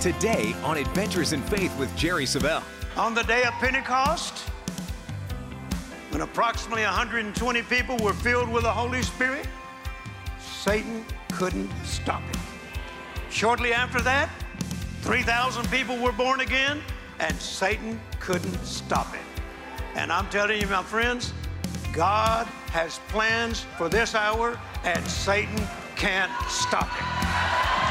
Today on Adventures in Faith with Jerry Savelle. On the day of Pentecost, when approximately 120 people were filled with the Holy Spirit, Satan couldn't stop it. Shortly after that, 3,000 people were born again, and Satan couldn't stop it. And I'm telling you, my friends, God has plans for this hour, and Satan can't stop it.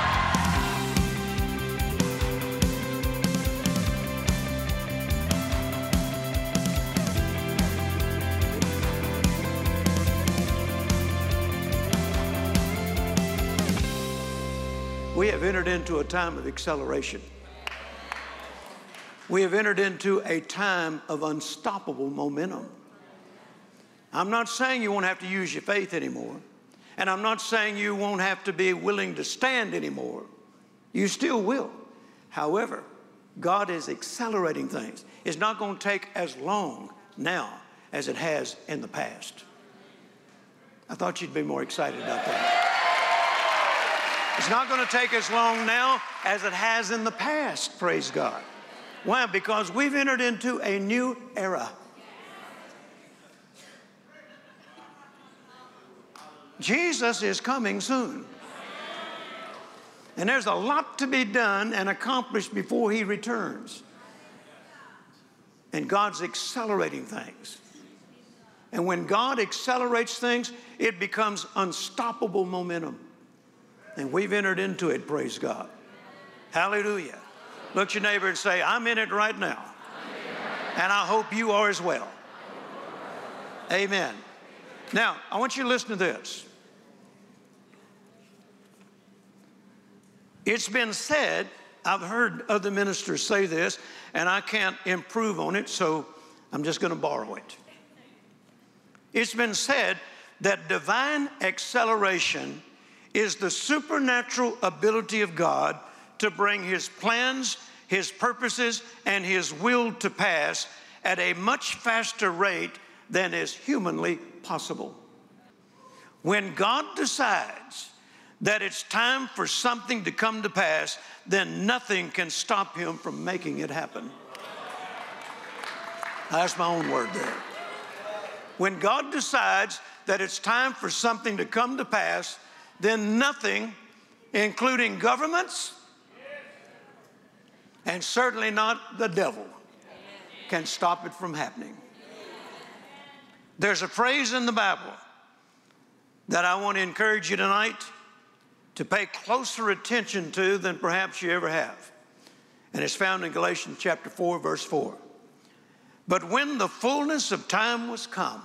We have entered into a time of acceleration. We have entered into a time of unstoppable momentum. I'm not saying you won't have to use your faith anymore. And I'm not saying you won't have to be willing to stand anymore. You still will. However, God is accelerating things. It's not going to take as long now as it has in the past. I thought you'd be more excited about that. It's not going to take as long now as it has in the past, praise God. Why? Because we've entered into a new era. Jesus is coming soon. And there's a lot to be done and accomplished before he returns. And God's accelerating things. And when God accelerates things, it becomes unstoppable momentum. And we've entered into it, praise God. Hallelujah. Look your neighbor and say, I'm in it right now. And I hope you are as well. Amen. Now, I want you to listen to this. It's been said, I've heard other ministers say this, and I can't improve on it, so I'm just going to borrow it. It's been said that divine acceleration is the supernatural ability of God to bring His plans, His purposes, and His will to pass at a much faster rate than is humanly possible. When God decides that it's time for something to come to pass, then nothing can stop Him from making it happen. That's my own word there. When God decides that it's time for something to come to pass, then nothing, including governments, and certainly not the devil, can stop it from happening. There's a phrase in the Bible that I want to encourage you tonight to pay closer attention to than perhaps you ever have. And it's found in Galatians chapter 4, verse 4. But when the fullness of time was come,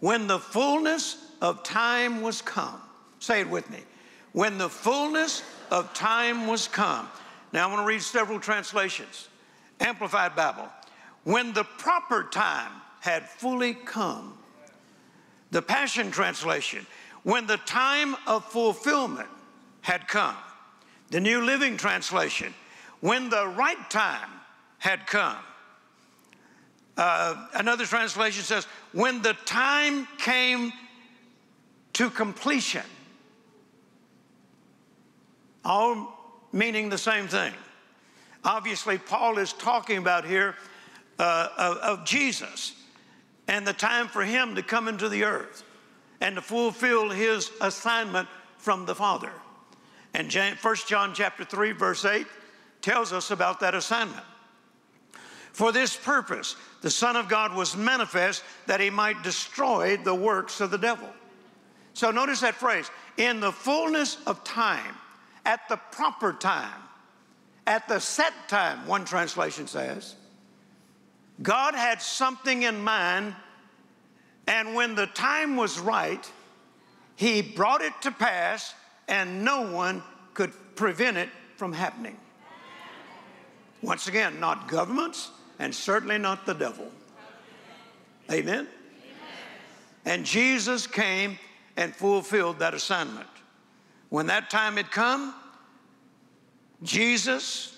when the fullness of time was come, say it with me. When the fullness of time was come. Now I want to read several translations. Amplified Bible. When the proper time had fully come. The Passion Translation. When the time of fulfillment had come. The New Living Translation. When the right time had come. Uh, another translation says, when the time came to completion, all meaning the same thing. Obviously, Paul is talking about here uh, of, of Jesus and the time for him to come into the earth and to fulfill his assignment from the Father. And 1 John chapter 3, verse 8 tells us about that assignment. For this purpose, the Son of God was manifest that he might destroy the works of the devil. So notice that phrase in the fullness of time, at the proper time, at the set time, one translation says. God had something in mind, and when the time was right, He brought it to pass, and no one could prevent it from happening. Once again, not governments, and certainly not the devil. Amen? Amen? And Jesus came and fulfilled that assignment. When that time had come, Jesus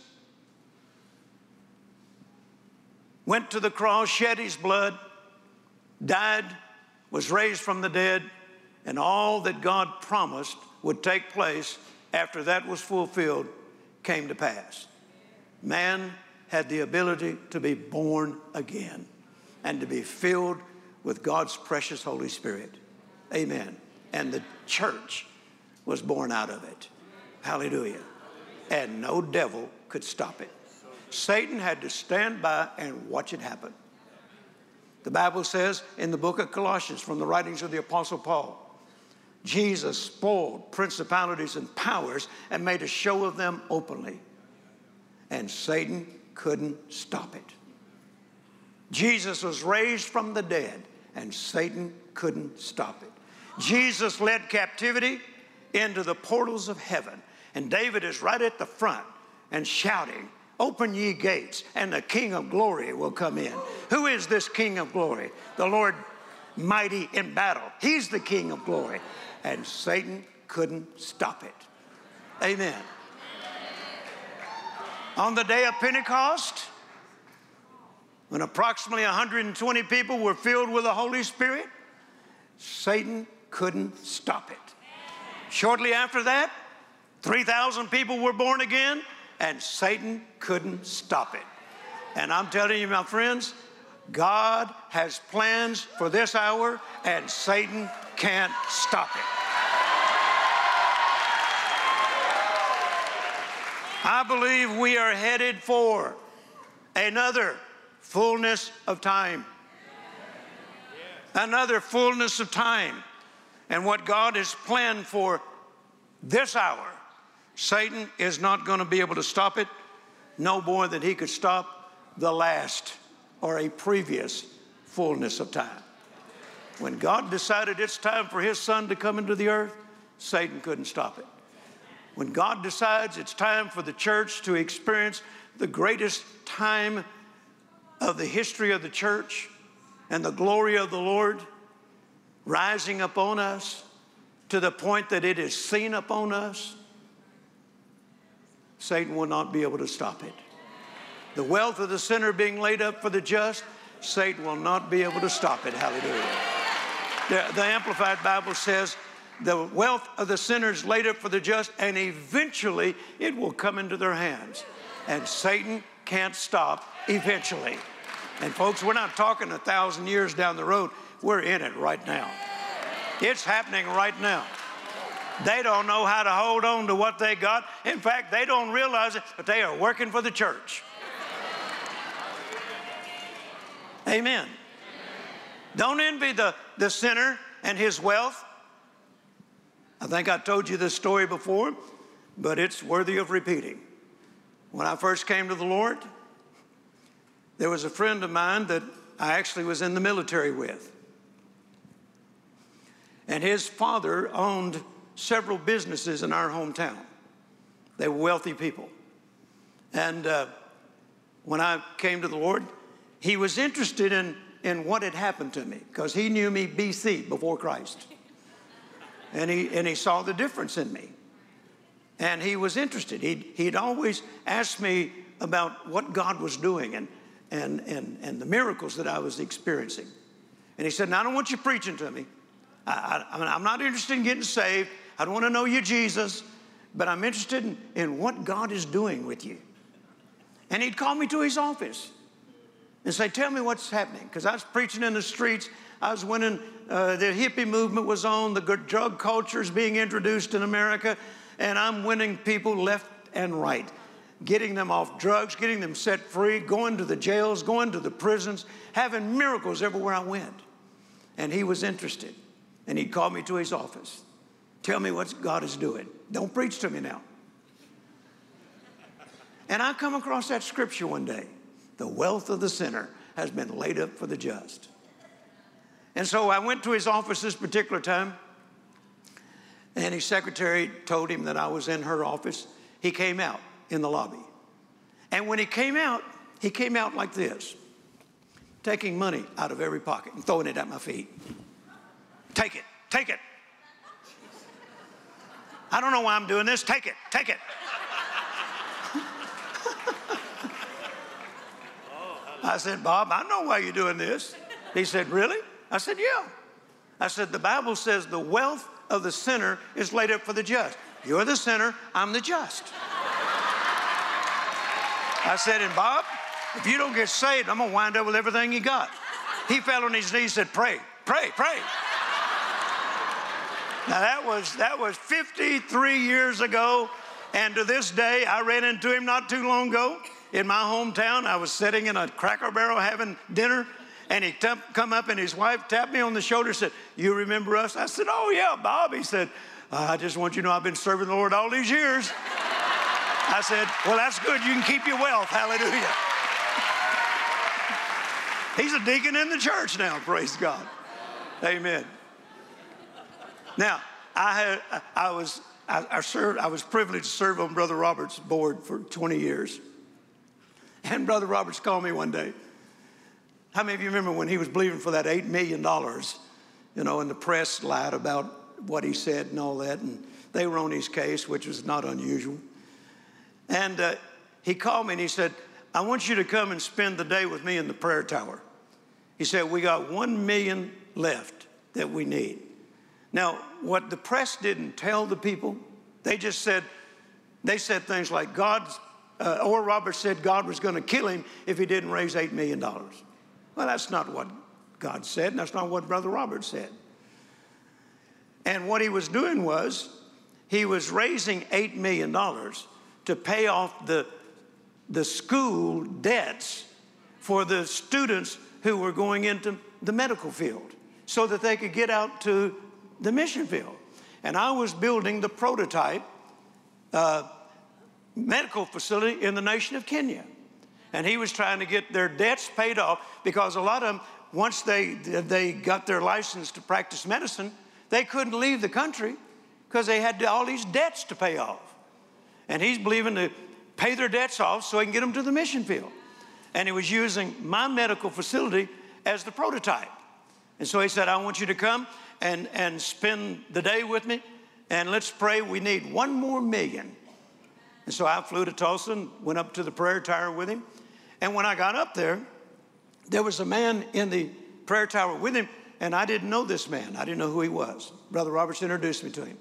went to the cross, shed his blood, died, was raised from the dead, and all that God promised would take place after that was fulfilled came to pass. Man had the ability to be born again and to be filled with God's precious Holy Spirit. Amen. And the church was born out of it. Hallelujah. And no devil could stop it. Satan had to stand by and watch it happen. The Bible says in the book of Colossians, from the writings of the Apostle Paul, Jesus spoiled principalities and powers and made a show of them openly. And Satan couldn't stop it. Jesus was raised from the dead, and Satan couldn't stop it. Jesus led captivity into the portals of heaven, and David is right at the front and shouting, Open ye gates, and the King of glory will come in. Who is this King of glory? The Lord mighty in battle. He's the King of glory. And Satan couldn't stop it. Amen. On the day of Pentecost, when approximately 120 people were filled with the Holy Spirit, Satan couldn't stop it. Shortly after that, 3,000 people were born again, and Satan couldn't stop it. And I'm telling you, my friends, God has plans for this hour, and Satan can't stop it. I believe we are headed for another fullness of time. Another fullness of time. And what God has planned for this hour, Satan is not going to be able to stop it no more than he could stop the last or a previous fullness of time. When God decided it's time for his son to come into the earth, Satan couldn't stop it. When God decides it's time for the church to experience the greatest time of the history of the church and the glory of the Lord rising upon us to the point that it is seen upon us, Satan will not be able to stop it. The wealth of the sinner being laid up for the just, Satan will not be able to stop it. Hallelujah. The, the Amplified Bible says, the wealth of the sinners laid up for the just, and eventually it will come into their hands. And Satan can't stop eventually. And folks, we're not talking a thousand years down the road. We're in it right now. It's happening right now. They don't know how to hold on to what they got. In fact, they don't realize it, but they are working for the church. Amen. Don't envy the, the sinner and his wealth. I think I told you this story before, but it's worthy of repeating. When I first came to the Lord, there was a friend of mine that I actually was in the military with. And his father owned several businesses in our hometown. They were wealthy people. And uh, when I came to the Lord, he was interested in, in what had happened to me because he knew me BC, before Christ. And he, and he saw the difference in me. And he was interested. He'd, he'd always asked me about what God was doing and, and, and, and the miracles that I was experiencing. And he said, Now, I don't want you preaching to me. I, I'm not interested in getting saved. I don't want to know you, Jesus, but I'm interested in, in what God is doing with you. And he'd call me to his office and say, Tell me what's happening. Because I was preaching in the streets. I was winning, uh, the hippie movement was on, the drug culture is being introduced in America, and I'm winning people left and right getting them off drugs, getting them set free, going to the jails, going to the prisons, having miracles everywhere I went. And he was interested. And he called me to his office. Tell me what God is doing. Don't preach to me now. And I come across that scripture one day. The wealth of the sinner has been laid up for the just. And so I went to his office this particular time, and his secretary told him that I was in her office. He came out in the lobby. And when he came out, he came out like this, taking money out of every pocket and throwing it at my feet. Take it, take it. I don't know why I'm doing this. Take it, take it. I said, Bob, I know why you're doing this. He said, Really? I said, Yeah. I said, The Bible says the wealth of the sinner is laid up for the just. You're the sinner, I'm the just. I said, and Bob, if you don't get saved, I'm going to wind up with everything you got. He fell on his knees and said, Pray, pray, pray. Now that was that was 53 years ago, and to this day, I ran into him not too long ago in my hometown. I was sitting in a Cracker Barrel having dinner, and he t- come up and his wife tapped me on the shoulder and said, "You remember us?" I said, "Oh yeah, Bob." He said, uh, "I just want you to know I've been serving the Lord all these years." I said, "Well, that's good. You can keep your wealth. Hallelujah." He's a deacon in the church now. Praise God. Amen. Now, I had, I was, I, I, served, I was privileged to serve on Brother Roberts' board for 20 years. And Brother Roberts called me one day. How many of you remember when he was believing for that $8 million? You know, and the press lied about what he said and all that. And they were on his case, which was not unusual. And uh, he called me and he said, I want you to come and spend the day with me in the prayer tower. He said, We got one million left that we need. Now, what the press didn't tell the people, they just said, they said things like, God, uh, or Robert said God was going to kill him if he didn't raise $8 million. Well, that's not what God said, and that's not what Brother Robert said. And what he was doing was, he was raising $8 million to pay off the, the school debts for the students who were going into the medical field so that they could get out to the mission field. And I was building the prototype uh, medical facility in the nation of Kenya. And he was trying to get their debts paid off because a lot of them, once they, they got their license to practice medicine, they couldn't leave the country because they had all these debts to pay off. And he's believing to pay their debts off so he can get them to the mission field. And he was using my medical facility as the prototype. And so he said, I want you to come and, and spend the day with me and let's pray. We need one more million. And so I flew to Tulsa and went up to the prayer tower with him. And when I got up there, there was a man in the prayer tower with him, and I didn't know this man. I didn't know who he was. Brother Roberts introduced me to him.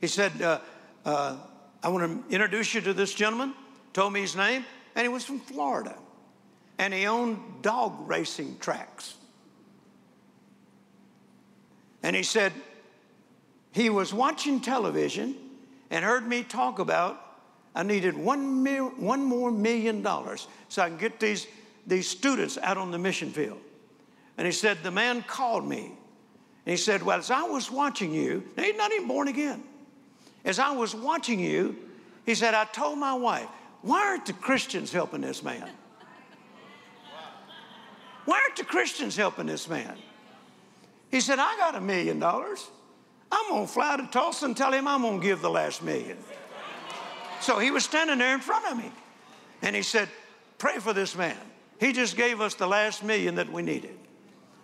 He said, uh, uh, I want to introduce you to this gentleman, told me his name, and he was from Florida. And he owned dog racing tracks. And he said, he was watching television and heard me talk about I needed one, mil, one more million dollars so I can get these, these students out on the mission field. And he said, The man called me. And he said, Well, as I was watching you, now he's not even born again. As I was watching you, he said, I told my wife, Why aren't the Christians helping this man? Why aren't the Christians helping this man? He said, I got a million dollars. I'm going to fly to Tulsa and tell him I'm going to give the last million. So he was standing there in front of me. And he said, Pray for this man. He just gave us the last million that we needed.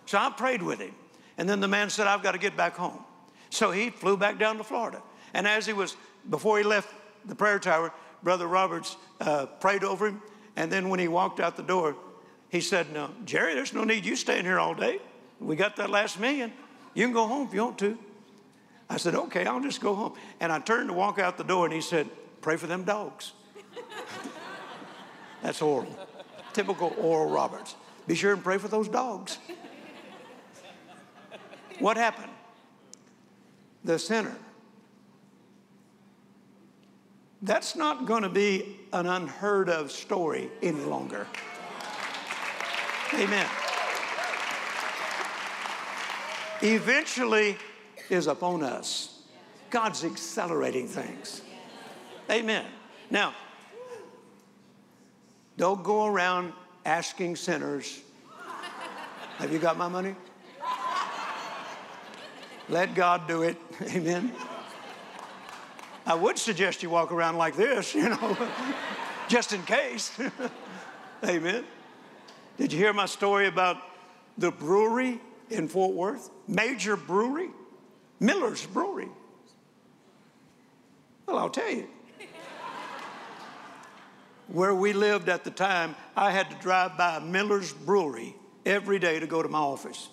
So I prayed with him. And then the man said, I've got to get back home. So he flew back down to Florida. And as he was, before he left the prayer tower, Brother Roberts uh, prayed over him. And then when he walked out the door, he said, No, Jerry, there's no need you staying here all day. We got that last million. You can go home if you want to. I said, okay, I'll just go home. And I turned to walk out the door, and he said, pray for them dogs. That's Oral. Typical Oral Roberts. Be sure and pray for those dogs. What happened? The sinner. That's not going to be an unheard of story any longer. Amen eventually is upon us. God's accelerating things. Amen. Now, don't go around asking sinners, Have you got my money? Let God do it. Amen. I would suggest you walk around like this, you know, just in case. Amen. Did you hear my story about the brewery in Fort Worth? Major brewery, Miller's Brewery. Well, I'll tell you. Where we lived at the time, I had to drive by Miller's Brewery every day to go to my office.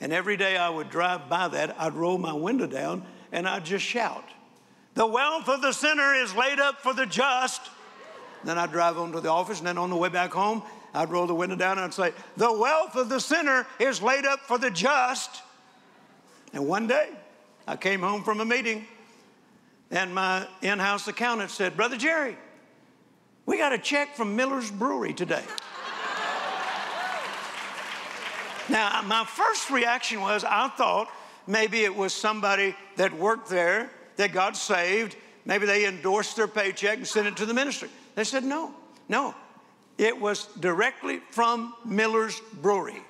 And every day I would drive by that, I'd roll my window down and I'd just shout, The wealth of the sinner is laid up for the just. Then I'd drive on to the office, and then on the way back home, I'd roll the window down and I'd say, The wealth of the sinner is laid up for the just. And one day, I came home from a meeting, and my in house accountant said, Brother Jerry, we got a check from Miller's Brewery today. now, my first reaction was I thought maybe it was somebody that worked there that got saved. Maybe they endorsed their paycheck and sent it to the ministry. They said, no, no. It was directly from Miller's Brewery.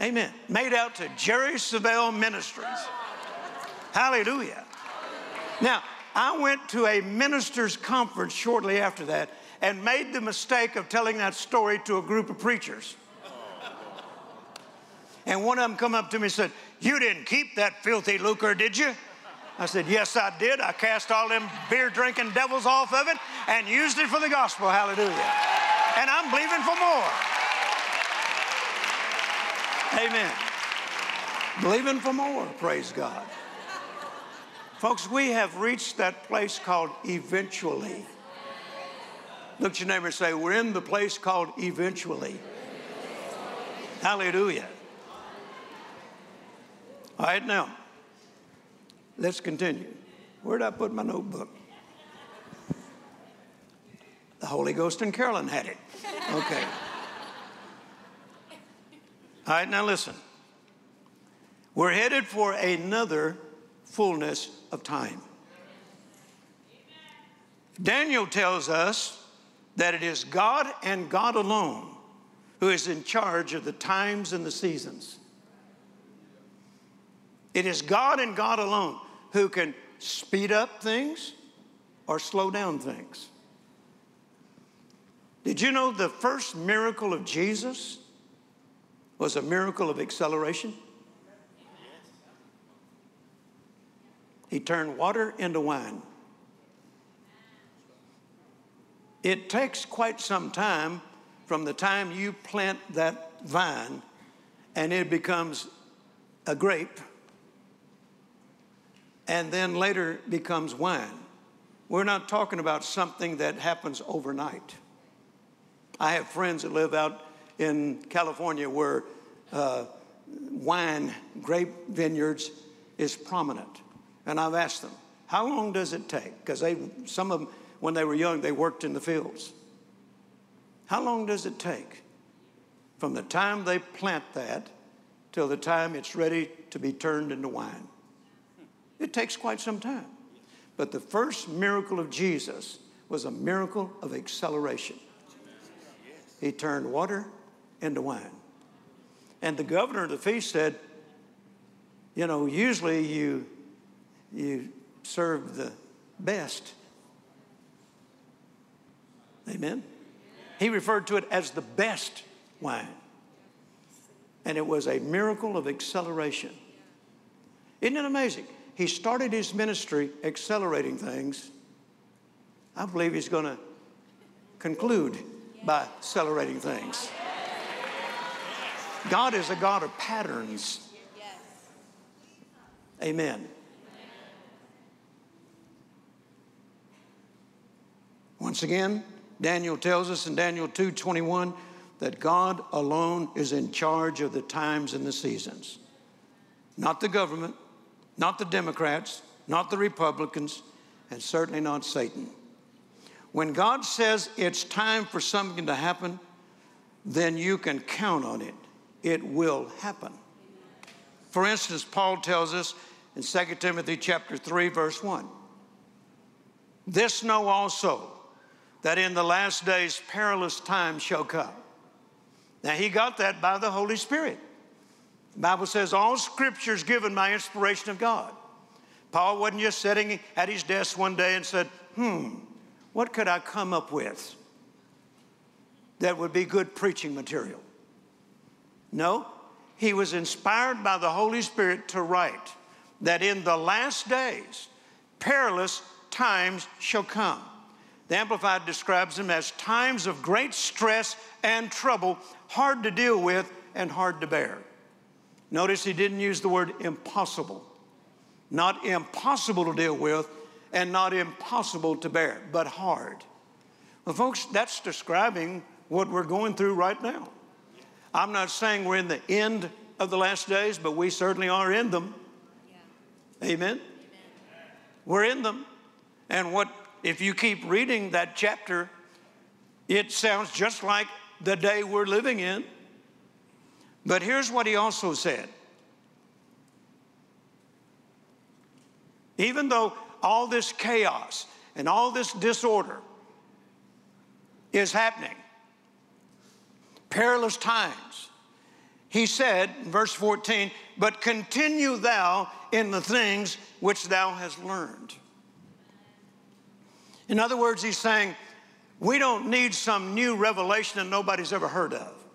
Amen. Made out to Jerry Savelle Ministries. Hallelujah. Now, I went to a minister's conference shortly after that and made the mistake of telling that story to a group of preachers. And one of them come up to me and said, You didn't keep that filthy lucre, did you? I said, Yes, I did. I cast all them beer drinking devils off of it and used it for the gospel. Hallelujah. And I'm believing for more. Amen. Believing for more, praise God. Folks, we have reached that place called eventually. Look at your neighbor and say, We're in the place called eventually. Hallelujah. All right, now, let's continue. Where did I put my notebook? The Holy Ghost and Carolyn had it. Okay. All right, now listen. We're headed for another fullness of time. Daniel tells us that it is God and God alone who is in charge of the times and the seasons. It is God and God alone who can speed up things or slow down things. Did you know the first miracle of Jesus was a miracle of acceleration? He turned water into wine. It takes quite some time from the time you plant that vine and it becomes a grape and then later becomes wine. We're not talking about something that happens overnight. I have friends that live out in California where uh, wine, grape vineyards is prominent. And I've asked them, how long does it take? Because they, some of them, when they were young, they worked in the fields. How long does it take from the time they plant that till the time it's ready to be turned into wine? It takes quite some time. But the first miracle of Jesus was a miracle of acceleration. He turned water into wine. And the governor of the feast said, You know, usually you you serve the best. Amen? He referred to it as the best wine. And it was a miracle of acceleration. Isn't it amazing? He started his ministry accelerating things. I believe he's going to conclude by accelerating things. God is a God of patterns. Amen. Once again, Daniel tells us in Daniel 2:21 that God alone is in charge of the times and the seasons. Not the government, not the Democrats, not the Republicans, and certainly not Satan. When God says it's time for something to happen, then you can count on it. It will happen. For instance, Paul tells us in 2 Timothy chapter 3 verse 1. This know also that in the last days perilous times shall come. Now, he got that by the Holy Spirit. Bible says, All scripture is given by inspiration of God. Paul wasn't just sitting at his desk one day and said, Hmm, what could I come up with that would be good preaching material? No, he was inspired by the Holy Spirit to write that in the last days, perilous times shall come. The Amplified describes them as times of great stress and trouble, hard to deal with and hard to bear. Notice he didn't use the word impossible. Not impossible to deal with and not impossible to bear, but hard. Well, folks, that's describing what we're going through right now. I'm not saying we're in the end of the last days, but we certainly are in them. Yeah. Amen? Amen? We're in them. And what, if you keep reading that chapter, it sounds just like the day we're living in. But here's what he also said even though all this chaos and all this disorder is happening, perilous times, he said, in verse 14, but continue thou in the things which thou hast learned. In other words, he's saying, we don't need some new revelation that nobody's ever heard of.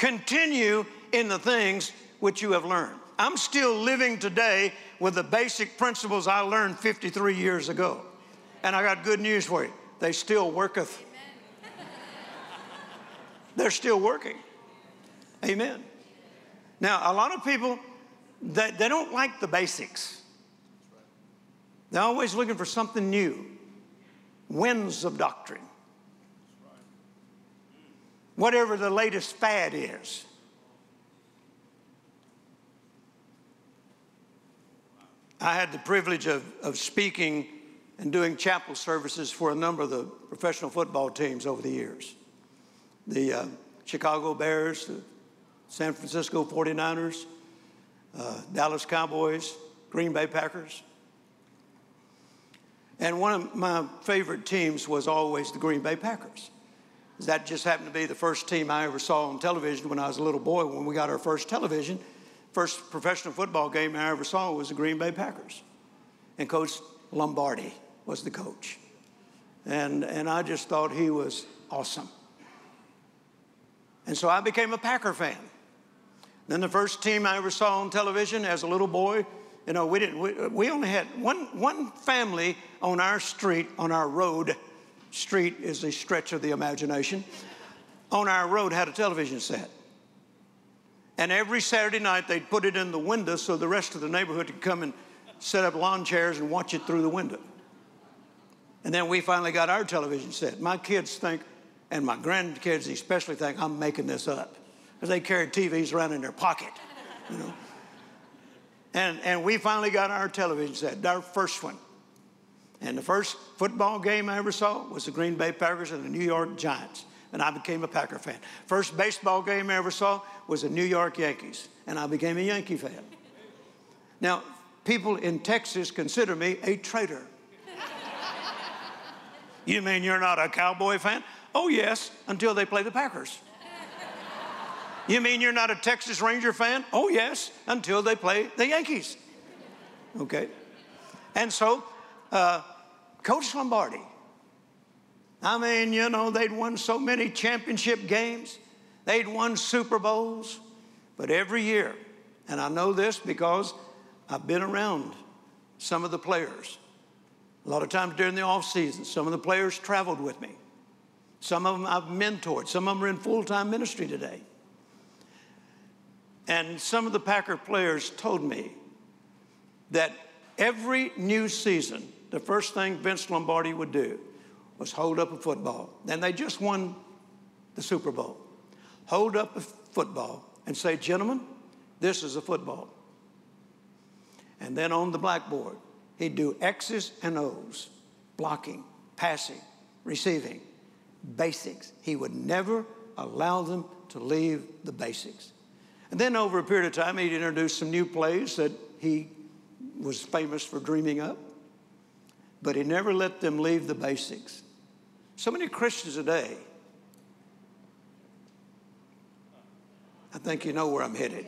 Continue in the things which you have learned. I'm still living today with the basic principles I learned 53 years ago. And I got good news for you. They still worketh. They're still working. Amen. Now, a lot of people, they, they don't like the basics. They're always looking for something new, winds of doctrine. Whatever the latest fad is. I had the privilege of, of speaking and doing chapel services for a number of the professional football teams over the years. The uh, Chicago Bears, the San Francisco 49ers, uh, Dallas Cowboys, Green Bay Packers. And one of my favorite teams was always the Green Bay Packers. That just happened to be the first team I ever saw on television when I was a little boy when we got our first television First professional football game I ever saw was the Green Bay Packers. And Coach Lombardi was the coach. And, and I just thought he was awesome. And so I became a Packer fan. Then the first team I ever saw on television as a little boy, you know, we didn't, we, we only had one, one family on our street, on our road. Street is a stretch of the imagination. On our road had a television set. And every Saturday night, they'd put it in the window so the rest of the neighborhood could come and set up lawn chairs and watch it through the window. And then we finally got our television set. My kids think, and my grandkids especially think, I'm making this up. Because they carried TVs around in their pocket, you know. And, and we finally got our television set, our first one. And the first football game I ever saw was the Green Bay Packers and the New York Giants and I became a Packer fan. First baseball game I ever saw was the New York Yankees, and I became a Yankee fan. Now, people in Texas consider me a traitor. you mean you're not a Cowboy fan? Oh, yes, until they play the Packers. You mean you're not a Texas Ranger fan? Oh, yes, until they play the Yankees. Okay? And so, uh, Coach Lombardi, I mean, you know, they'd won so many championship games, they'd won Super Bowls, but every year, and I know this because I've been around some of the players. A lot of times during the off season, some of the players traveled with me. Some of them I've mentored. Some of them are in full time ministry today. And some of the Packer players told me that every new season, the first thing Vince Lombardi would do was hold up a football. Then they just won the Super Bowl. Hold up a football and say, gentlemen, this is a football. And then on the blackboard, he'd do X's and O's, blocking, passing, receiving, basics. He would never allow them to leave the basics. And then over a period of time, he'd introduce some new plays that he was famous for dreaming up, but he never let them leave the basics. So many Christians today, I think you know where I'm headed.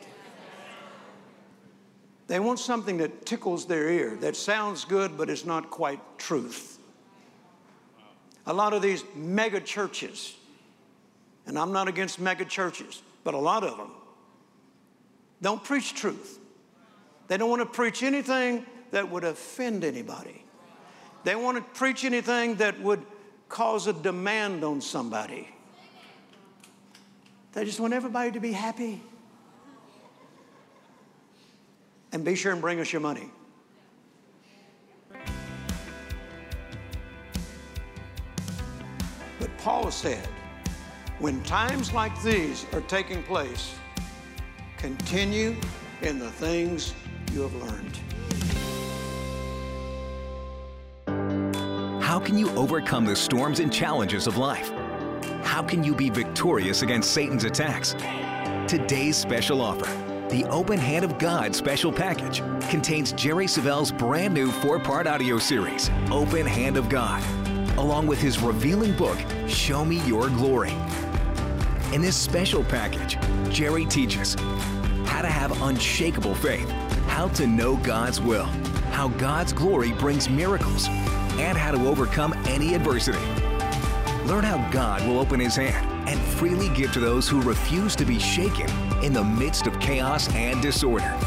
They want something that tickles their ear, that sounds good, but is not quite truth. A lot of these mega churches, and I'm not against mega churches, but a lot of them don't preach truth. They don't want to preach anything that would offend anybody. They want to preach anything that would cause a demand on somebody. They just want everybody to be happy. And be sure and bring us your money. But Paul said, when times like these are taking place, continue in the things you have learned. Can you overcome the storms and challenges of life? How can you be victorious against Satan's attacks? Today's special offer, the Open Hand of God special package, contains Jerry Savelle's brand new four part audio series, Open Hand of God, along with his revealing book, Show Me Your Glory. In this special package, Jerry teaches how to have unshakable faith, how to know God's will, how God's glory brings miracles, and how to overcome any adversity. Learn how God will open his hand and freely give to those who refuse to be shaken in the midst of chaos and disorder.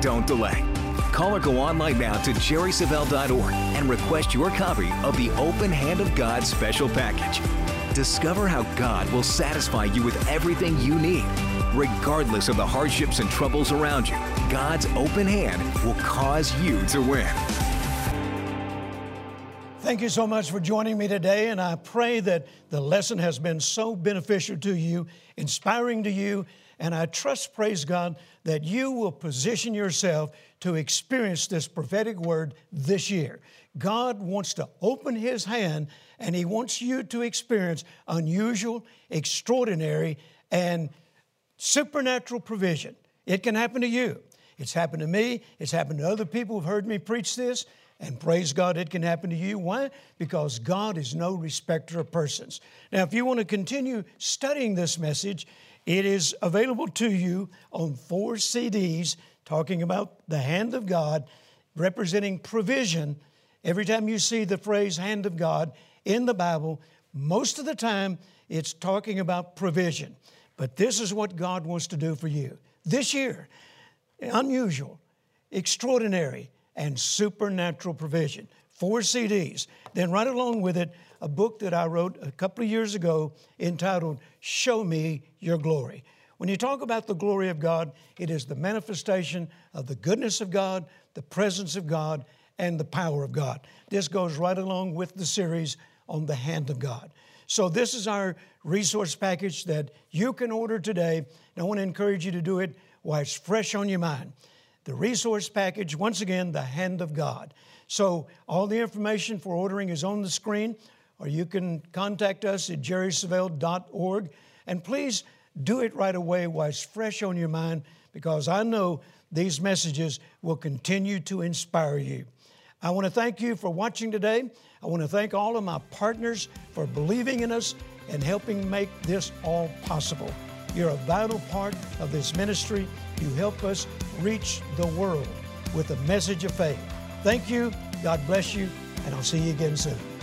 Don't delay. Call or go online now to jerrysavelle.org and request your copy of the Open Hand of God special package. Discover how God will satisfy you with everything you need. Regardless of the hardships and troubles around you, God's open hand will cause you to win. Thank you so much for joining me today, and I pray that the lesson has been so beneficial to you, inspiring to you, and I trust, praise God, that you will position yourself to experience this prophetic word this year. God wants to open His hand and He wants you to experience unusual, extraordinary, and supernatural provision. It can happen to you. It's happened to me. It's happened to other people who've heard me preach this. And praise God, it can happen to you. Why? Because God is no respecter of persons. Now, if you want to continue studying this message, it is available to you on four CDs talking about the hand of God, representing provision. Every time you see the phrase hand of God in the Bible, most of the time it's talking about provision. But this is what God wants to do for you this year unusual, extraordinary, and supernatural provision. Four CDs. Then, right along with it, a book that I wrote a couple of years ago entitled Show Me Your Glory. When you talk about the glory of God, it is the manifestation of the goodness of God, the presence of God, and the power of God. This goes right along with the series on the hand of God. So, this is our resource package that you can order today. And I want to encourage you to do it while it's fresh on your mind. The resource package, once again, the hand of God. So, all the information for ordering is on the screen, or you can contact us at jerrysavelle.org. And please do it right away while it's fresh on your mind, because I know these messages will continue to inspire you. I want to thank you for watching today. I want to thank all of my partners for believing in us and helping make this all possible. You're a vital part of this ministry. You help us reach the world with a message of faith. Thank you. God bless you. And I'll see you again soon.